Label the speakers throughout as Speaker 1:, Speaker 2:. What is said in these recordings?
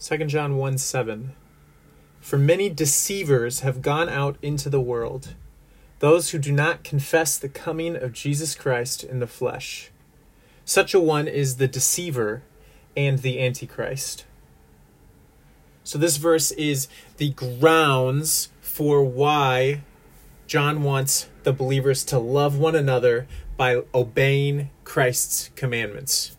Speaker 1: 2 John 1 7. For many deceivers have gone out into the world, those who do not confess the coming of Jesus Christ in the flesh. Such a one is the deceiver and the antichrist. So, this verse is the grounds for why John wants the believers to love one another by obeying Christ's commandments.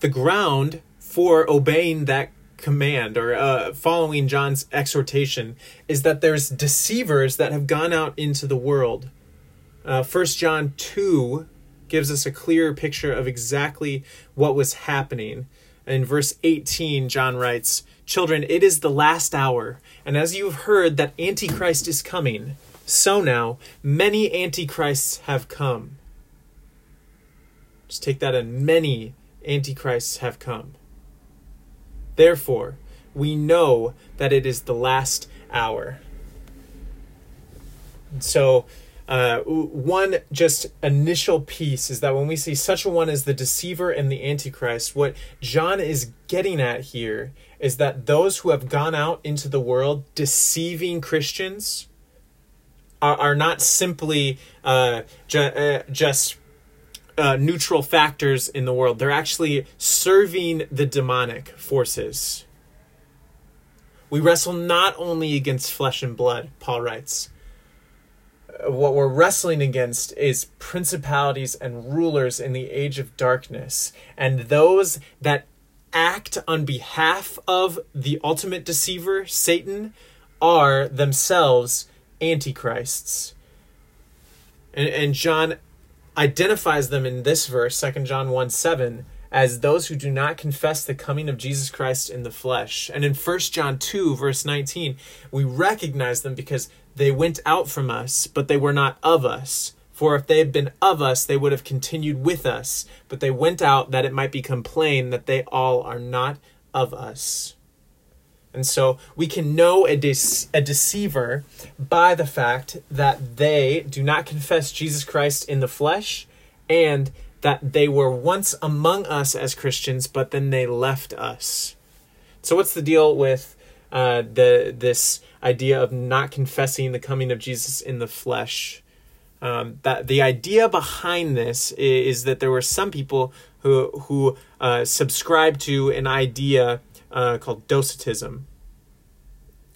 Speaker 1: The ground for obeying that command or uh, following John's exhortation is that there's deceivers that have gone out into the world. Uh, John 2 gives us a clearer picture of exactly what was happening. In verse 18, John writes, Children, it is the last hour, and as you have heard that Antichrist is coming, so now many Antichrists have come. Just take that in many Antichrists have come. Therefore, we know that it is the last hour. So, uh, one just initial piece is that when we see such a one as the deceiver and the antichrist, what John is getting at here is that those who have gone out into the world deceiving Christians are, are not simply uh, ju- uh, just uh, neutral factors in the world. They're actually serving the demonic forces. We wrestle not only against flesh and blood, Paul writes. Uh, what we're wrestling against is principalities and rulers in the age of darkness, and those that act on behalf of the ultimate deceiver, Satan, are themselves antichrists. And, and John identifies them in this verse, 2 John 1 7, as those who do not confess the coming of Jesus Christ in the flesh. And in 1 John 2, verse 19, we recognize them because they went out from us, but they were not of us. For if they had been of us, they would have continued with us. But they went out that it might become plain that they all are not of us. And so we can know a, de- a deceiver by the fact that they do not confess Jesus Christ in the flesh and that they were once among us as Christians, but then they left us. So, what's the deal with uh, the this idea of not confessing the coming of Jesus in the flesh? Um, that the idea behind this is, is, that there were some people who who uh, subscribe to an idea uh, called docetism.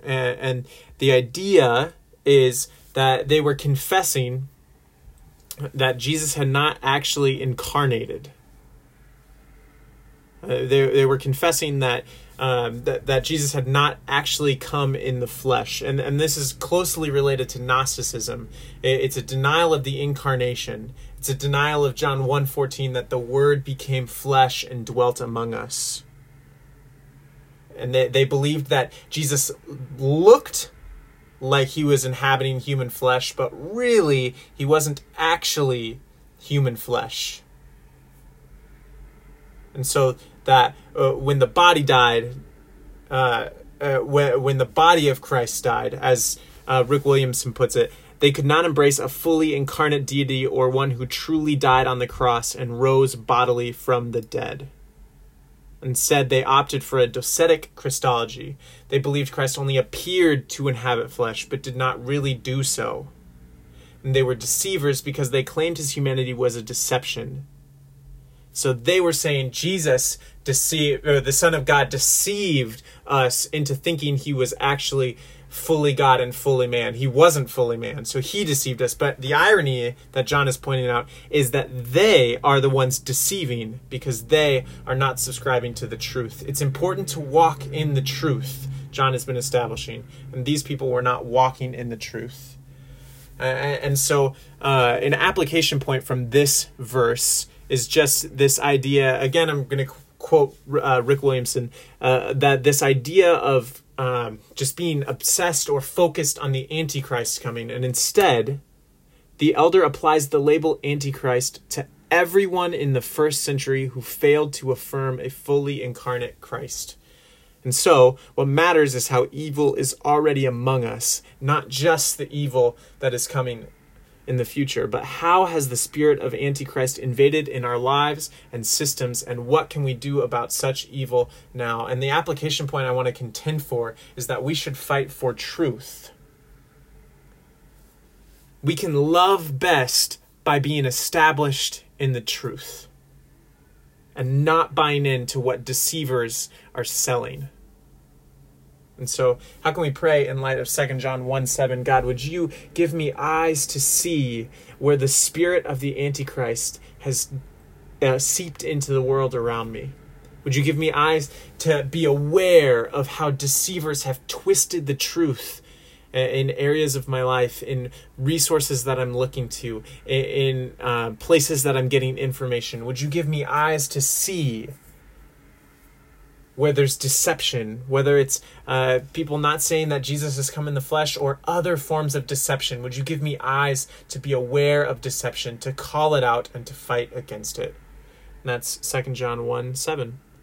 Speaker 1: And, and the idea is that they were confessing that Jesus had not actually incarnated. Uh, they, they were confessing that, um, that that Jesus had not actually come in the flesh, and and this is closely related to Gnosticism. It's a denial of the incarnation. It's a denial of John 1.14 that the Word became flesh and dwelt among us and they, they believed that Jesus looked like he was inhabiting human flesh, but really he wasn't actually human flesh. And so that uh, when the body died, uh, uh, when, when the body of Christ died, as uh, Rick Williamson puts it, they could not embrace a fully incarnate deity or one who truly died on the cross and rose bodily from the dead. Instead, they opted for a docetic Christology. They believed Christ only appeared to inhabit flesh, but did not really do so. And they were deceivers because they claimed his humanity was a deception. So they were saying Jesus deceived, or the Son of God deceived us into thinking he was actually fully God and fully man. He wasn't fully man, so he deceived us. But the irony that John is pointing out is that they are the ones deceiving because they are not subscribing to the truth. It's important to walk in the truth, John has been establishing, and these people were not walking in the truth. And so, uh, an application point from this verse is just this idea. Again, I'm going to quote uh, Rick Williamson uh, that this idea of um, just being obsessed or focused on the Antichrist coming, and instead, the elder applies the label Antichrist to everyone in the first century who failed to affirm a fully incarnate Christ. And so, what matters is how evil is already among us, not just the evil that is coming in the future, but how has the spirit of Antichrist invaded in our lives and systems, and what can we do about such evil now? And the application point I want to contend for is that we should fight for truth. We can love best by being established in the truth and not buying into what deceivers are selling. And so, how can we pray in light of 2 John 1 7? God, would you give me eyes to see where the spirit of the Antichrist has uh, seeped into the world around me? Would you give me eyes to be aware of how deceivers have twisted the truth uh, in areas of my life, in resources that I'm looking to, in, in uh, places that I'm getting information? Would you give me eyes to see? Where there's deception, whether it's uh, people not saying that Jesus has come in the flesh or other forms of deception. Would you give me eyes to be aware of deception, to call it out, and to fight against it? And that's 2 John 1 7.